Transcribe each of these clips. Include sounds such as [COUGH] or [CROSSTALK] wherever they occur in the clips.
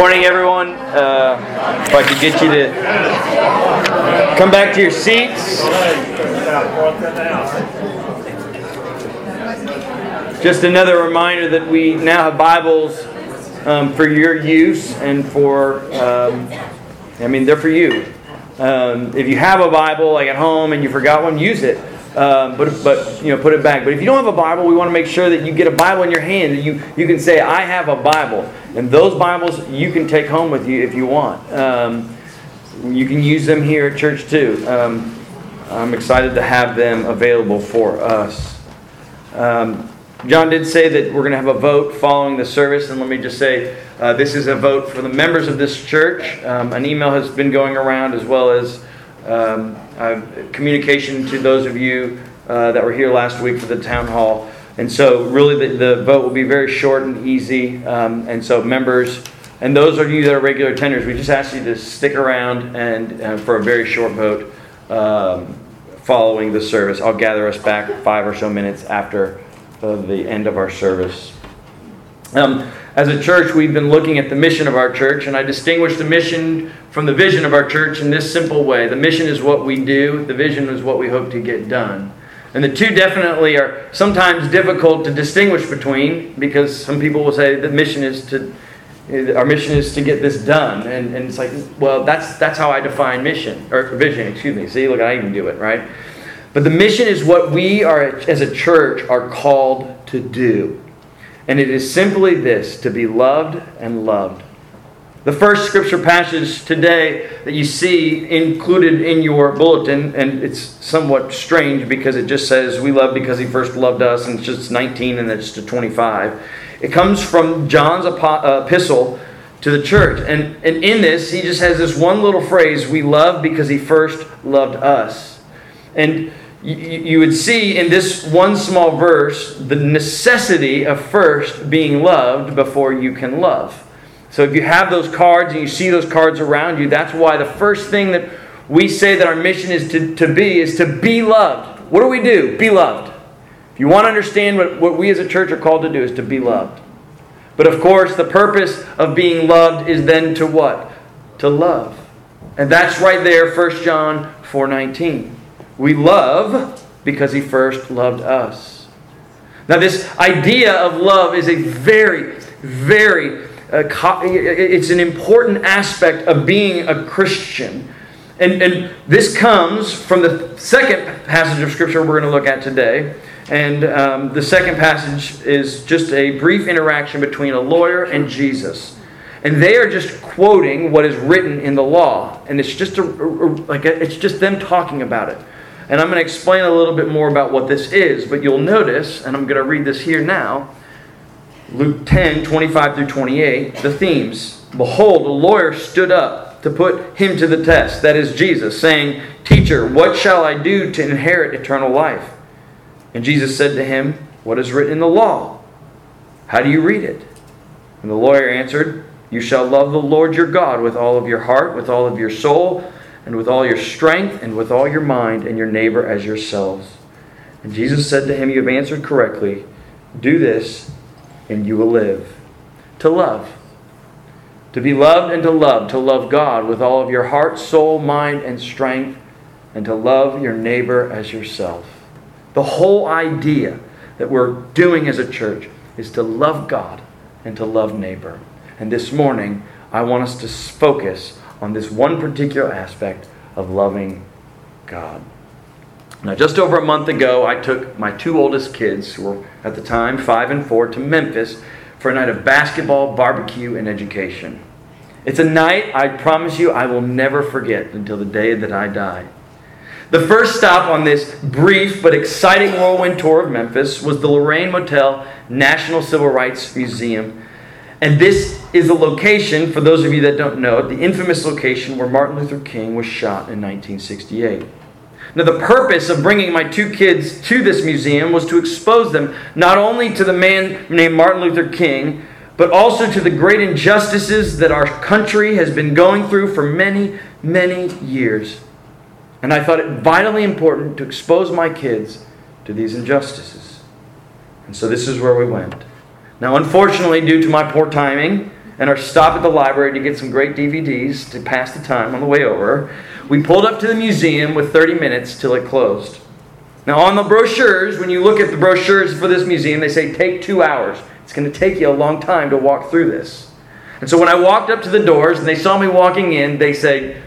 Morning, everyone. Uh, if I could get you to come back to your seats. Just another reminder that we now have Bibles um, for your use and for, um, I mean, they're for you. Um, if you have a Bible, like at home, and you forgot one, use it. Um, but but you know put it back. But if you don't have a Bible, we want to make sure that you get a Bible in your hand. You you can say, "I have a Bible," and those Bibles you can take home with you if you want. Um, you can use them here at church too. Um, I'm excited to have them available for us. Um, John did say that we're going to have a vote following the service, and let me just say uh, this is a vote for the members of this church. Um, an email has been going around as well as um, communication to those of you uh, that were here last week for the town hall. And so, really, the, the vote will be very short and easy. Um, and so, members, and those of you that are regular attenders, we just ask you to stick around and uh, for a very short vote um, following the service. I'll gather us back five or so minutes after uh, the end of our service. Um, as a church, we've been looking at the mission of our church, and I distinguish the mission from the vision of our church in this simple way. The mission is what we do, the vision is what we hope to get done. And the two definitely are sometimes difficult to distinguish between because some people will say the mission is to our mission is to get this done. And, and it's like well that's that's how i define mission or vision excuse me. See look i even do it right? But the mission is what we are as a church are called to do. And it is simply this to be loved and loved. The first scripture passage today that you see included in your bulletin, and it's somewhat strange because it just says, We love because he first loved us, and it's just 19 and it's to 25. It comes from John's uh, epistle to the church. And, and in this, he just has this one little phrase, We love because he first loved us. And you would see in this one small verse the necessity of first being loved before you can love. So if you have those cards and you see those cards around you, that's why the first thing that we say that our mission is to, to be is to be loved. What do we do? Be loved. If you want to understand what, what we as a church are called to do is to be loved. But of course, the purpose of being loved is then to what? To love. And that's right there, 1 John 4.19. We love because he first loved us. Now, this idea of love is a very, very, it's an important aspect of being a Christian. And, and this comes from the second passage of Scripture we're going to look at today. And um, the second passage is just a brief interaction between a lawyer and Jesus. And they are just quoting what is written in the law. And it's just a, like a, it's just them talking about it. And I'm going to explain a little bit more about what this is, but you'll notice, and I'm going to read this here now Luke 10 25 through 28, the themes. Behold, a lawyer stood up to put him to the test, that is Jesus, saying, Teacher, what shall I do to inherit eternal life? And Jesus said to him, What is written in the law? How do you read it? And the lawyer answered, You shall love the Lord your God with all of your heart, with all of your soul and with all your strength and with all your mind, and your neighbor as yourselves. And Jesus said to him, You have answered correctly. Do this, and you will live. To love. To be loved and to love. To love God with all of your heart, soul, mind, and strength, and to love your neighbor as yourself. The whole idea that we're doing as a church is to love God and to love neighbor. And this morning, I want us to focus on this one particular aspect of loving God. Now, just over a month ago, I took my two oldest kids, who were at the time five and four, to Memphis for a night of basketball, barbecue, and education. It's a night I promise you I will never forget until the day that I die. The first stop on this brief but exciting whirlwind tour of Memphis was the Lorraine Motel National Civil Rights Museum and this is the location, for those of you that don't know, it, the infamous location where Martin Luther King was shot in 1968. Now, the purpose of bringing my two kids to this museum was to expose them not only to the man named Martin Luther King, but also to the great injustices that our country has been going through for many, many years. And I thought it vitally important to expose my kids to these injustices. And so this is where we went. Now, unfortunately, due to my poor timing and our stop at the library to get some great DVDs to pass the time on the way over, we pulled up to the museum with 30 minutes till it closed. Now, on the brochures, when you look at the brochures for this museum, they say take two hours. It's going to take you a long time to walk through this. And so when I walked up to the doors and they saw me walking in, they said,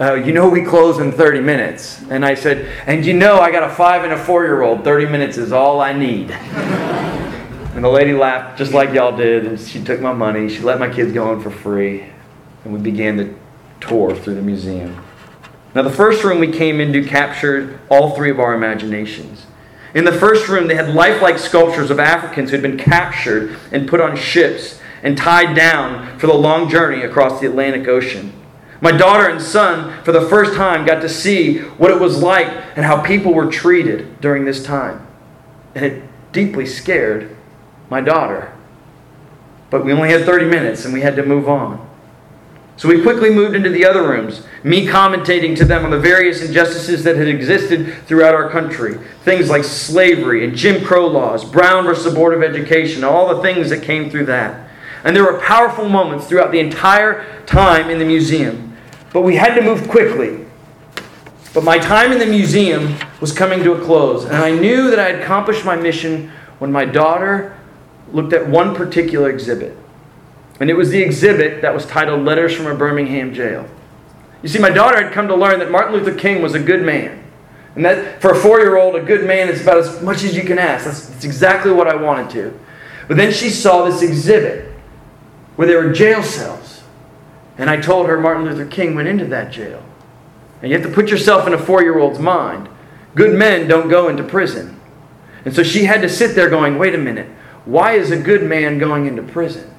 uh, You know, we close in 30 minutes. And I said, And you know, I got a five and a four year old. 30 minutes is all I need. and the lady laughed just like y'all did. And she took my money. She let my kids go in for free. And we began the tour through the museum. Now, the first room we came into captured all three of our imaginations. In the first room, they had lifelike sculptures of Africans who had been captured and put on ships and tied down for the long journey across the Atlantic Ocean. My daughter and son, for the first time, got to see what it was like and how people were treated during this time. And it deeply scared my daughter. But we only had 30 minutes and we had to move on. So we quickly moved into the other rooms, me commentating to them on the various injustices that had existed throughout our country. Things like slavery and Jim Crow laws, Brown versus Board of Education, all the things that came through that. And there were powerful moments throughout the entire time in the museum. But we had to move quickly. But my time in the museum was coming to a close, and I knew that I had accomplished my mission when my daughter looked at one particular exhibit. And it was the exhibit that was titled Letters from a Birmingham Jail. You see, my daughter had come to learn that Martin Luther King was a good man. And that for a four year old, a good man is about as much as you can ask. That's, that's exactly what I wanted to. But then she saw this exhibit where there were jail cells. And I told her Martin Luther King went into that jail. And you have to put yourself in a four year old's mind. Good men don't go into prison. And so she had to sit there going, wait a minute, why is a good man going into prison?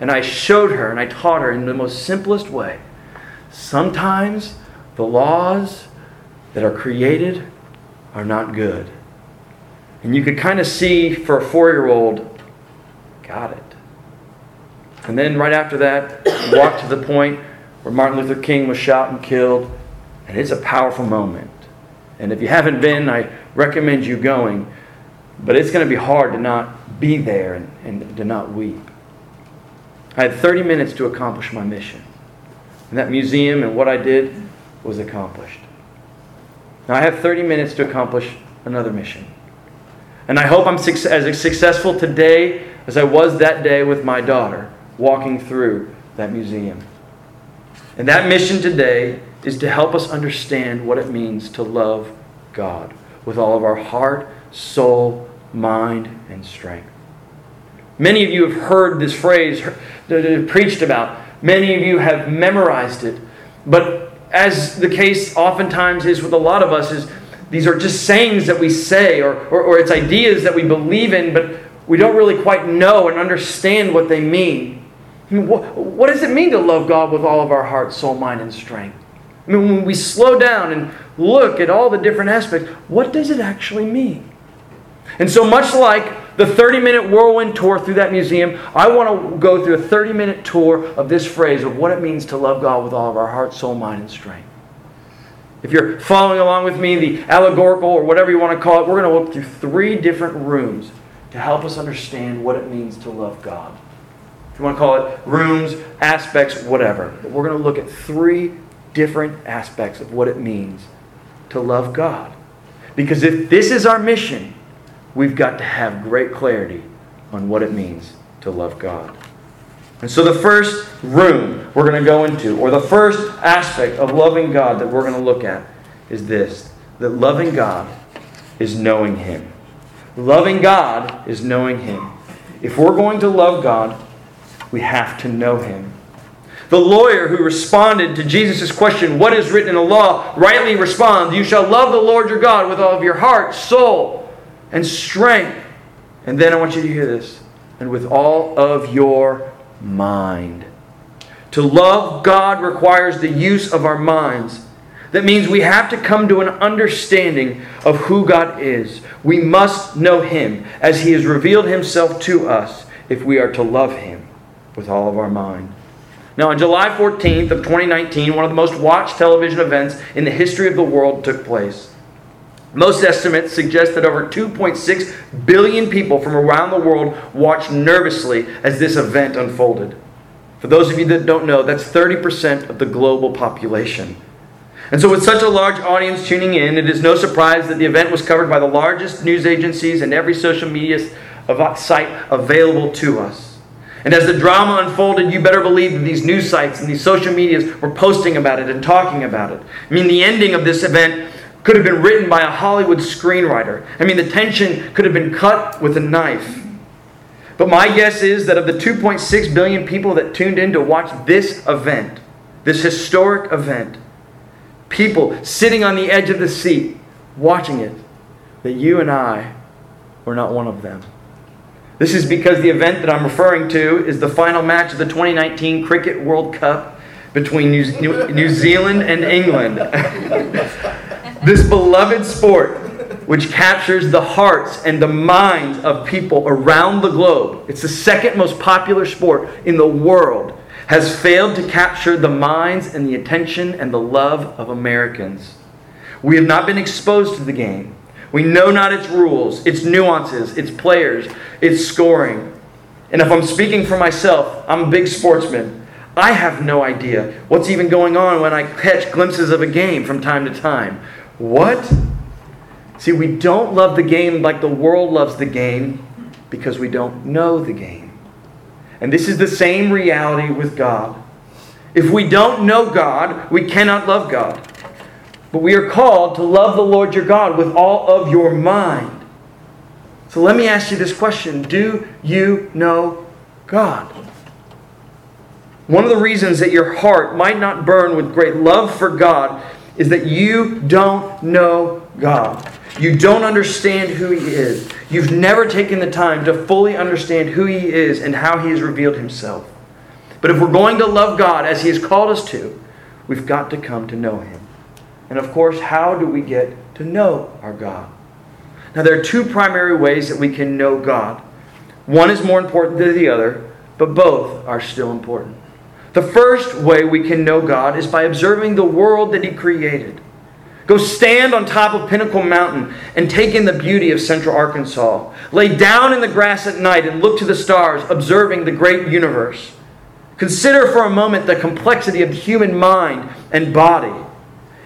And I showed her and I taught her in the most simplest way. Sometimes the laws that are created are not good. And you could kind of see for a four year old, got it. And then right after that, walked to the point where Martin Luther King was shot and killed. And it's a powerful moment. And if you haven't been, I recommend you going. But it's going to be hard to not be there and, and to not weep. I had 30 minutes to accomplish my mission. And that museum and what I did was accomplished. Now I have 30 minutes to accomplish another mission. And I hope I'm as successful today as I was that day with my daughter walking through that museum. And that mission today is to help us understand what it means to love God with all of our heart, soul, mind, and strength. Many of you have heard this phrase preached about. Many of you have memorized it. But as the case oftentimes is with a lot of us, is these are just sayings that we say, or, or, or it's ideas that we believe in, but we don't really quite know and understand what they mean. I mean what, what does it mean to love God with all of our heart, soul, mind, and strength? I mean, when we slow down and look at all the different aspects, what does it actually mean? And so, much like the 30 minute whirlwind tour through that museum, I want to go through a 30 minute tour of this phrase of what it means to love God with all of our heart, soul, mind, and strength. If you're following along with me, the allegorical or whatever you want to call it, we're going to look through three different rooms to help us understand what it means to love God. If you want to call it rooms, aspects, whatever. But we're going to look at three different aspects of what it means to love God. Because if this is our mission, we've got to have great clarity on what it means to love God. And so, the first room we're going to go into, or the first aspect of loving God that we're going to look at, is this that loving God is knowing Him. Loving God is knowing Him. If we're going to love God, we have to know Him. The lawyer who responded to Jesus' question, What is written in the law? rightly responds, You shall love the Lord your God with all of your heart, soul, and strength. And then I want you to hear this and with all of your mind. To love God requires the use of our minds. That means we have to come to an understanding of who God is. We must know Him as He has revealed Himself to us if we are to love Him with all of our mind. Now, on July 14th of 2019, one of the most watched television events in the history of the world took place. Most estimates suggest that over 2.6 billion people from around the world watched nervously as this event unfolded. For those of you that don't know, that's 30% of the global population. And so, with such a large audience tuning in, it is no surprise that the event was covered by the largest news agencies and every social media site available to us. And as the drama unfolded, you better believe that these news sites and these social medias were posting about it and talking about it. I mean, the ending of this event could have been written by a Hollywood screenwriter. I mean, the tension could have been cut with a knife. But my guess is that of the 2.6 billion people that tuned in to watch this event, this historic event, people sitting on the edge of the seat watching it, that you and I were not one of them. This is because the event that I'm referring to is the final match of the 2019 Cricket World Cup between New, New, Zealand and England. [LAUGHS] this beloved sport, which captures the hearts and the minds of people around the globe, it's the second most popular sport in the world has failed to capture the minds and the attention and the love of Americans. We have not been exposed to the game. We know not its rules, its nuances, its players, its scoring. And if I'm speaking for myself, I'm a big sportsman. I have no idea what's even going on when I catch glimpses of a game from time to time. What? See, we don't love the game like the world loves the game because we don't know the game. And this is the same reality with God. If we don't know God, we cannot love God. But we are called to love the Lord your God with all of your mind. So let me ask you this question Do you know God? One of the reasons that your heart might not burn with great love for God is that you don't know God. You don't understand who He is. You've never taken the time to fully understand who He is and how He has revealed Himself. But if we're going to love God as He has called us to, we've got to come to know Him. And of course, how do we get to know our God? Now, there are two primary ways that we can know God. One is more important than the other, but both are still important. The first way we can know God is by observing the world that He created. Go stand on top of Pinnacle Mountain and take in the beauty of central Arkansas. Lay down in the grass at night and look to the stars, observing the great universe. Consider for a moment the complexity of the human mind and body.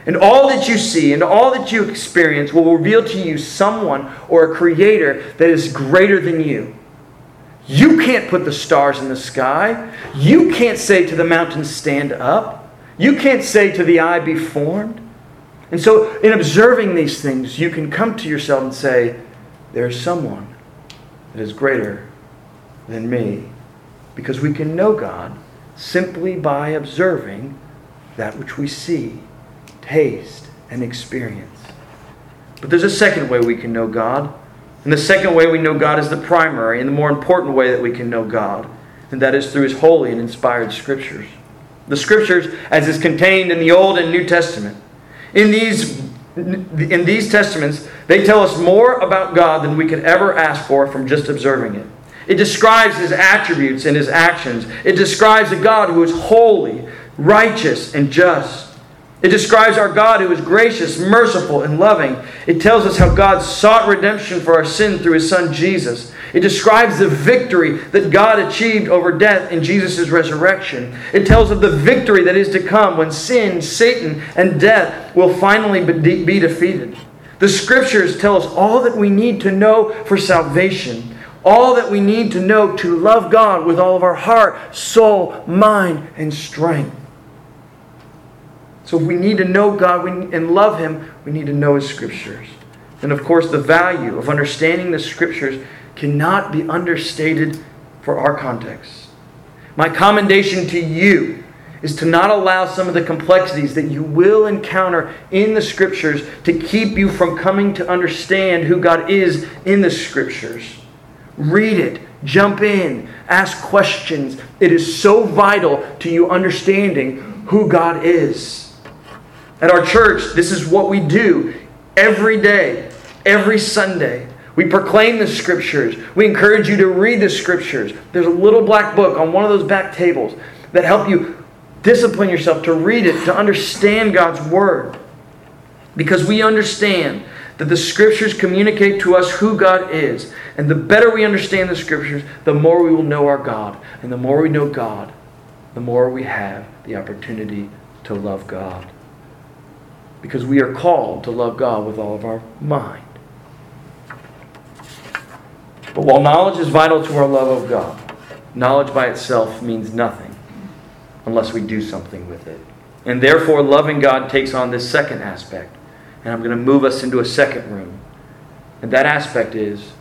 And all that you see and all that you experience will reveal to you someone or a creator that is greater than you. You can't put the stars in the sky. You can't say to the mountains, stand up. You can't say to the eye, be formed. And so, in observing these things, you can come to yourself and say, There's someone that is greater than me. Because we can know God simply by observing that which we see, taste, and experience. But there's a second way we can know God. And the second way we know God is the primary and the more important way that we can know God, and that is through His holy and inspired Scriptures. The Scriptures, as is contained in the Old and New Testament. In these, in these Testaments, they tell us more about God than we could ever ask for from just observing it. It describes His attributes and His actions. It describes a God who is holy, righteous, and just. It describes our God who is gracious, merciful, and loving. It tells us how God sought redemption for our sin through his son Jesus. It describes the victory that God achieved over death in Jesus' resurrection. It tells of the victory that is to come when sin, Satan, and death will finally be defeated. The scriptures tell us all that we need to know for salvation, all that we need to know to love God with all of our heart, soul, mind, and strength. So if we need to know God and love Him, we need to know His Scriptures. And of course, the value of understanding the Scriptures cannot be understated for our context. My commendation to you is to not allow some of the complexities that you will encounter in the Scriptures to keep you from coming to understand who God is in the Scriptures. Read it, jump in, ask questions. It is so vital to you understanding who God is. At our church, this is what we do every day, every Sunday. We proclaim the scriptures. We encourage you to read the scriptures. There's a little black book on one of those back tables that help you discipline yourself to read it, to understand God's word. Because we understand that the scriptures communicate to us who God is. And the better we understand the scriptures, the more we will know our God. And the more we know God, the more we have the opportunity to love God. Because we are called to love God with all of our mind. But while knowledge is vital to our love of God, knowledge by itself means nothing unless we do something with it. And therefore, loving God takes on this second aspect. And I'm going to move us into a second room. And that aspect is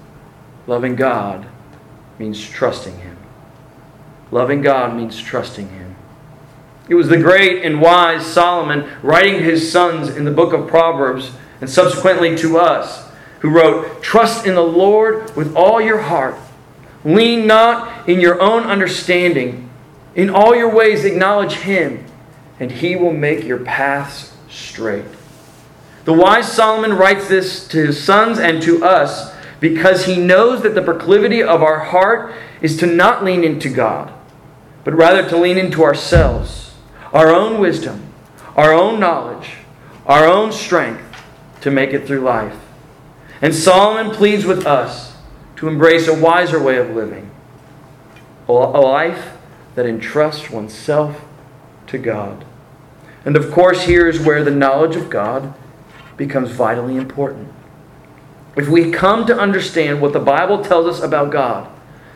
loving God means trusting Him. Loving God means trusting Him. It was the great and wise Solomon writing to his sons in the book of Proverbs and subsequently to us who wrote, Trust in the Lord with all your heart. Lean not in your own understanding. In all your ways acknowledge Him, and He will make your paths straight. The wise Solomon writes this to his sons and to us because he knows that the proclivity of our heart is to not lean into God, but rather to lean into ourselves, our own wisdom, our own knowledge, our own strength to make it through life. And Solomon pleads with us to embrace a wiser way of living, a life that entrusts oneself to God. And of course, here is where the knowledge of God becomes vitally important. If we come to understand what the Bible tells us about God,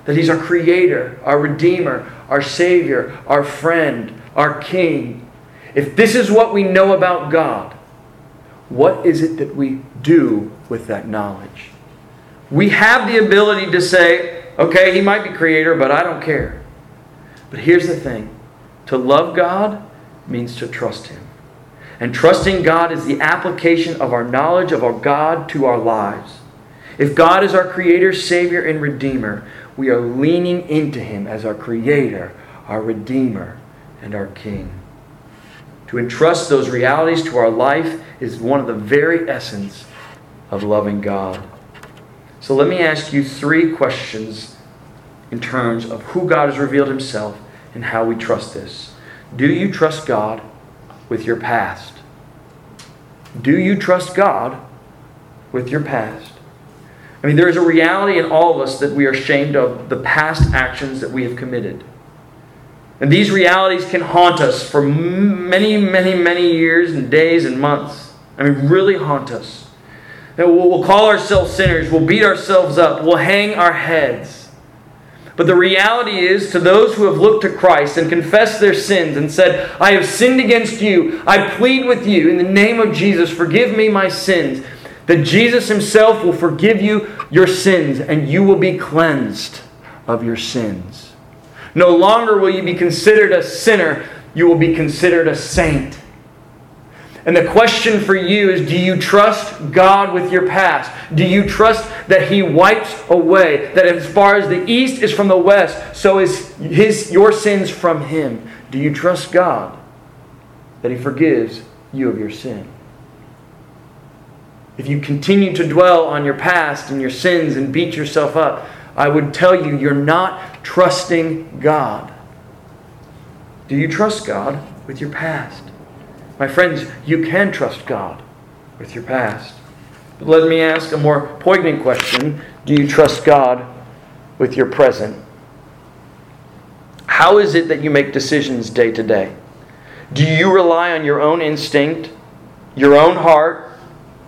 that He's our Creator, our Redeemer, our Savior, our friend, our King, if this is what we know about God, what is it that we do with that knowledge? We have the ability to say, okay, He might be Creator, but I don't care. But here's the thing to love God means to trust Him. And trusting God is the application of our knowledge of our God to our lives. If God is our Creator, Savior, and Redeemer, we are leaning into Him as our Creator, our Redeemer, and our King. To entrust those realities to our life is one of the very essence of loving God. So let me ask you three questions in terms of who God has revealed Himself and how we trust this. Do you trust God? with your past? Do you trust God with your past? I mean, there is a reality in all of us that we are ashamed of the past actions that we have committed. And these realities can haunt us for many, many, many years and days and months. I mean, really haunt us. And we'll call ourselves sinners. We'll beat ourselves up. We'll hang our heads. But the reality is, to those who have looked to Christ and confessed their sins and said, I have sinned against you, I plead with you in the name of Jesus, forgive me my sins, that Jesus Himself will forgive you your sins and you will be cleansed of your sins. No longer will you be considered a sinner, you will be considered a saint. And the question for you is do you trust God with your past? Do you trust that He wipes away, that as far as the east is from the west, so is his, your sins from Him? Do you trust God that He forgives you of your sin? If you continue to dwell on your past and your sins and beat yourself up, I would tell you you're not trusting God. Do you trust God with your past? My friends, you can trust God with your past. But let me ask a more poignant question Do you trust God with your present? How is it that you make decisions day to day? Do you rely on your own instinct, your own heart,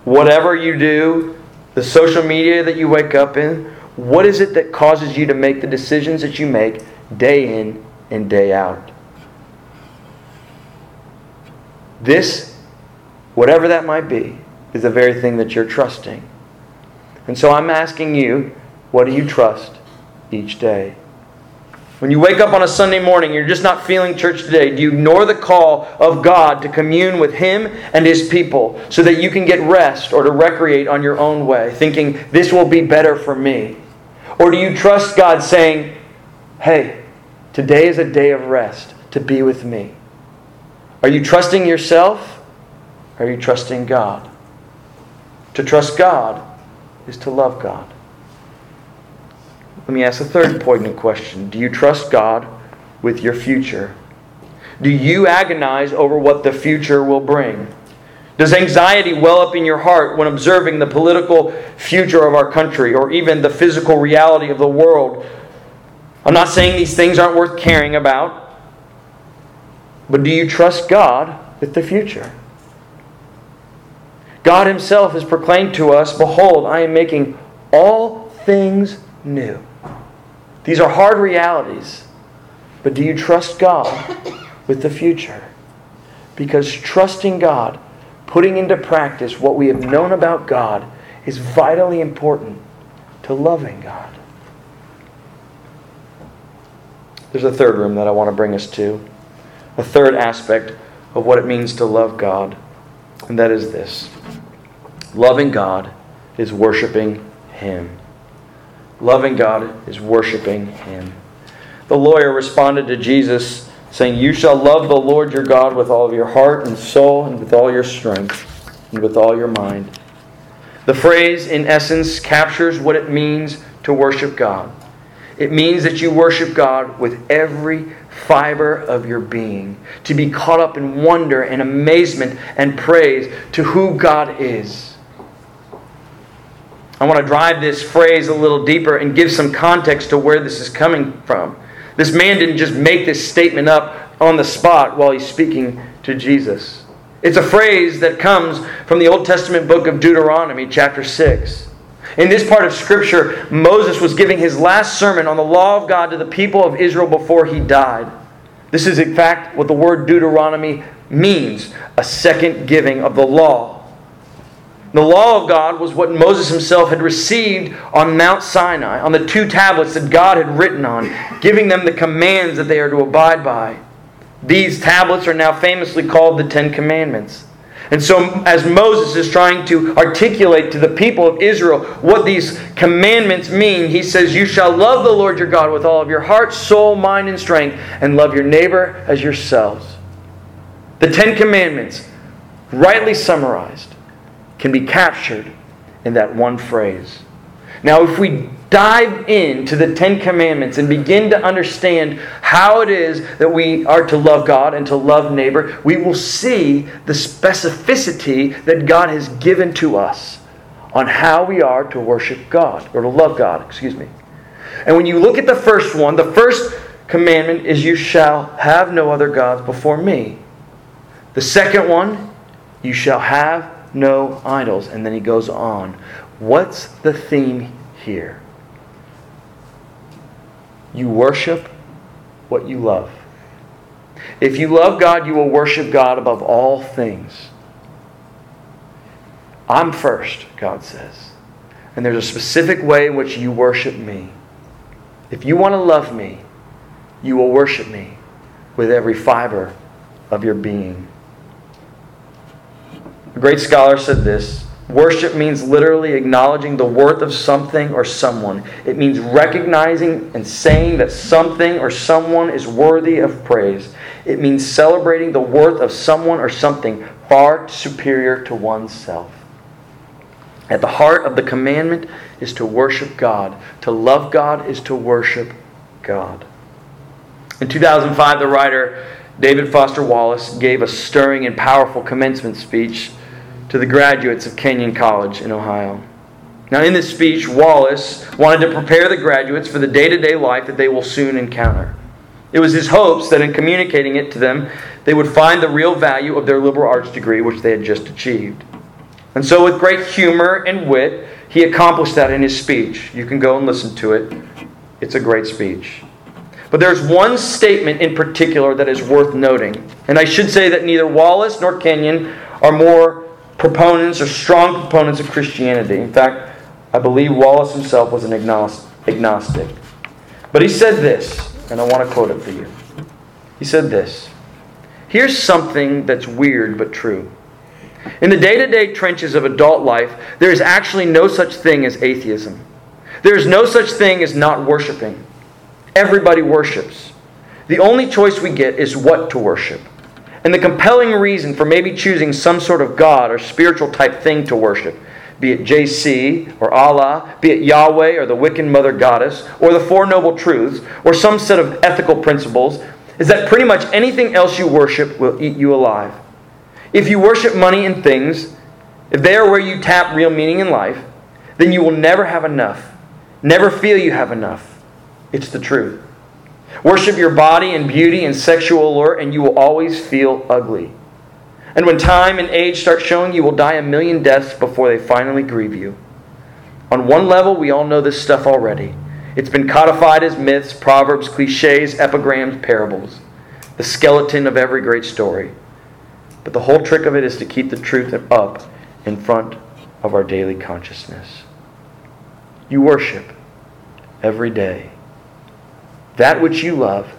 whatever you do, the social media that you wake up in? What is it that causes you to make the decisions that you make day in and day out? This, whatever that might be, is the very thing that you're trusting. And so I'm asking you, what do you trust each day? When you wake up on a Sunday morning, you're just not feeling church today. Do you ignore the call of God to commune with Him and His people so that you can get rest or to recreate on your own way, thinking, this will be better for me? Or do you trust God saying, hey, today is a day of rest to be with me? Are you trusting yourself? Are you trusting God? To trust God is to love God. Let me ask a third poignant question Do you trust God with your future? Do you agonize over what the future will bring? Does anxiety well up in your heart when observing the political future of our country or even the physical reality of the world? I'm not saying these things aren't worth caring about. But do you trust God with the future? God Himself has proclaimed to us Behold, I am making all things new. These are hard realities, but do you trust God with the future? Because trusting God, putting into practice what we have known about God, is vitally important to loving God. There's a third room that I want to bring us to, a third aspect of what it means to love God, and that is this loving God is worshiping Him. Loving God is worshiping Him. The lawyer responded to Jesus, saying, You shall love the Lord your God with all of your heart and soul, and with all your strength, and with all your mind. The phrase, in essence, captures what it means to worship God. It means that you worship God with every fiber of your being, to be caught up in wonder and amazement and praise to who God is. I want to drive this phrase a little deeper and give some context to where this is coming from. This man didn't just make this statement up on the spot while he's speaking to Jesus. It's a phrase that comes from the Old Testament book of Deuteronomy, chapter 6. In this part of Scripture, Moses was giving his last sermon on the law of God to the people of Israel before he died. This is, in fact, what the word Deuteronomy means a second giving of the law. The law of God was what Moses himself had received on Mount Sinai, on the two tablets that God had written on, giving them the commands that they are to abide by. These tablets are now famously called the Ten Commandments. And so, as Moses is trying to articulate to the people of Israel what these commandments mean, he says, You shall love the Lord your God with all of your heart, soul, mind, and strength, and love your neighbor as yourselves. The Ten Commandments, rightly summarized, can be captured in that one phrase. Now, if we dive into the Ten Commandments and begin to understand how it is that we are to love God and to love neighbor, we will see the specificity that God has given to us on how we are to worship God, or to love God, excuse me. And when you look at the first one, the first commandment is, You shall have no other gods before me. The second one, You shall have no idols. And then he goes on. What's the theme here? You worship what you love. If you love God, you will worship God above all things. I'm first, God says. And there's a specific way in which you worship me. If you want to love me, you will worship me with every fiber of your being. A great scholar said this Worship means literally acknowledging the worth of something or someone. It means recognizing and saying that something or someone is worthy of praise. It means celebrating the worth of someone or something far superior to oneself. At the heart of the commandment is to worship God. To love God is to worship God. In 2005, the writer David Foster Wallace gave a stirring and powerful commencement speech to the graduates of Kenyon College in Ohio. Now, in this speech, Wallace wanted to prepare the graduates for the day to day life that they will soon encounter. It was his hopes that in communicating it to them, they would find the real value of their liberal arts degree, which they had just achieved. And so, with great humor and wit, he accomplished that in his speech. You can go and listen to it, it's a great speech. But there's one statement in particular that is worth noting. And I should say that neither Wallace nor Kenyon are more proponents or strong proponents of Christianity. In fact, I believe Wallace himself was an agnostic. But he said this, and I want to quote it for you. He said this Here's something that's weird but true. In the day to day trenches of adult life, there is actually no such thing as atheism. There is no such thing as not worshiping. Everybody worships. The only choice we get is what to worship. And the compelling reason for maybe choosing some sort of God or spiritual type thing to worship, be it JC or Allah, be it Yahweh or the Wiccan Mother Goddess, or the Four Noble Truths, or some set of ethical principles, is that pretty much anything else you worship will eat you alive. If you worship money and things, if they are where you tap real meaning in life, then you will never have enough. Never feel you have enough. It's the truth. Worship your body and beauty and sexual allure, and you will always feel ugly. And when time and age start showing, you will die a million deaths before they finally grieve you. On one level, we all know this stuff already. It's been codified as myths, proverbs, cliches, epigrams, parables, the skeleton of every great story. But the whole trick of it is to keep the truth up in front of our daily consciousness. You worship every day. That which you love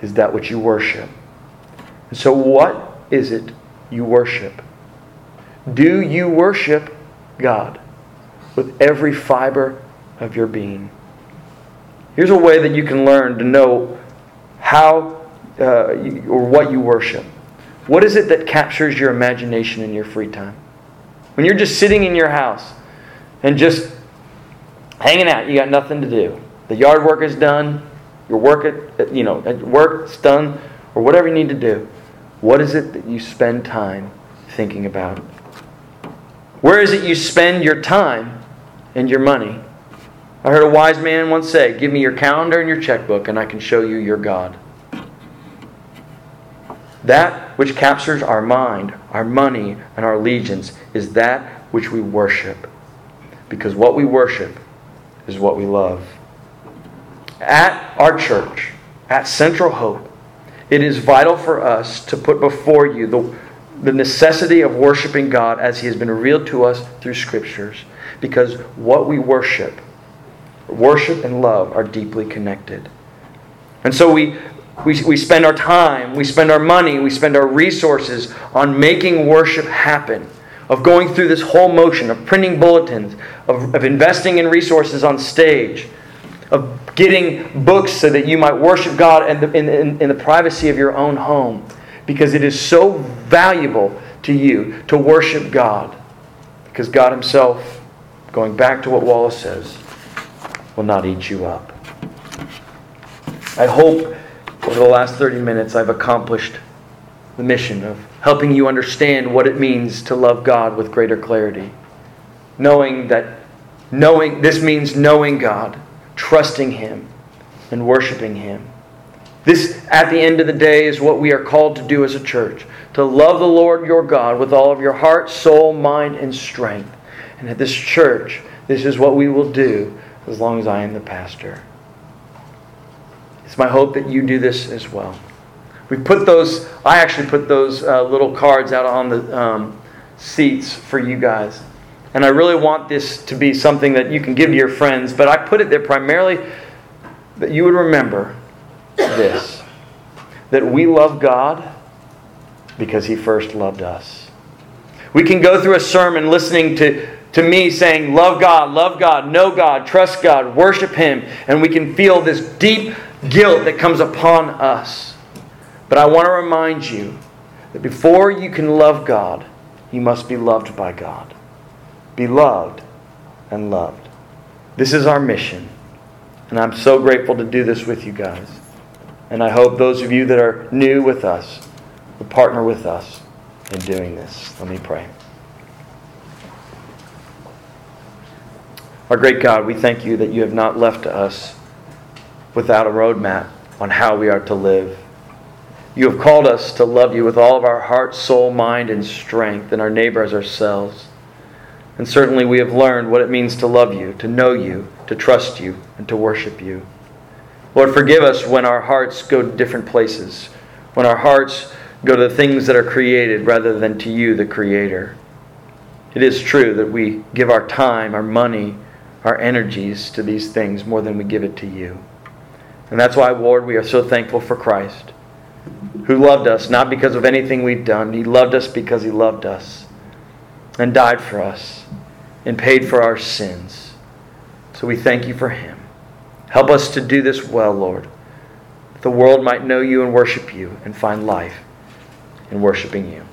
is that which you worship. And so, what is it you worship? Do you worship God with every fiber of your being? Here's a way that you can learn to know how uh, or what you worship. What is it that captures your imagination in your free time? When you're just sitting in your house and just hanging out, you got nothing to do. The yard work is done, your work at you know at work done, or whatever you need to do. What is it that you spend time thinking about? Where is it you spend your time and your money? I heard a wise man once say, Give me your calendar and your checkbook, and I can show you your God. That which captures our mind, our money, and our allegiance is that which we worship. Because what we worship is what we love. At our church, at Central Hope, it is vital for us to put before you the, the necessity of worshiping God as He has been revealed to us through Scriptures. Because what we worship, worship and love, are deeply connected. And so we, we, we spend our time, we spend our money, we spend our resources on making worship happen, of going through this whole motion, of printing bulletins, of, of investing in resources on stage, of getting books so that you might worship God in the, in, in, in the privacy of your own home. Because it is so valuable to you to worship God. Because God Himself, going back to what Wallace says, will not eat you up. I hope over the last 30 minutes, I've accomplished the mission of helping you understand what it means to love God with greater clarity. Knowing that knowing this means knowing God, trusting him and worshiping him. This at the end of the day is what we are called to do as a church, to love the Lord your God with all of your heart, soul, mind and strength. And at this church, this is what we will do as long as I am the pastor. It's my hope that you do this as well. We put those, I actually put those uh, little cards out on the um, seats for you guys. And I really want this to be something that you can give to your friends, but I put it there primarily that you would remember this that we love God because He first loved us. We can go through a sermon listening to, to me saying, Love God, love God, know God, trust God, worship Him, and we can feel this deep guilt that comes upon us. But I want to remind you that before you can love God, you must be loved by God. Be loved and loved. This is our mission. And I'm so grateful to do this with you guys. And I hope those of you that are new with us will partner with us in doing this. Let me pray. Our great God, we thank you that you have not left us without a roadmap on how we are to live. You have called us to love you with all of our heart, soul, mind, and strength, and our neighbor as ourselves. And certainly we have learned what it means to love you, to know you, to trust you, and to worship you. Lord, forgive us when our hearts go to different places, when our hearts go to the things that are created rather than to you, the Creator. It is true that we give our time, our money, our energies to these things more than we give it to you. And that's why, Lord, we are so thankful for Christ, who loved us not because of anything we've done. He loved us because He loved us and died for us and paid for our sins. So we thank you for Him. Help us to do this well, Lord. That the world might know you and worship you and find life in worshiping you.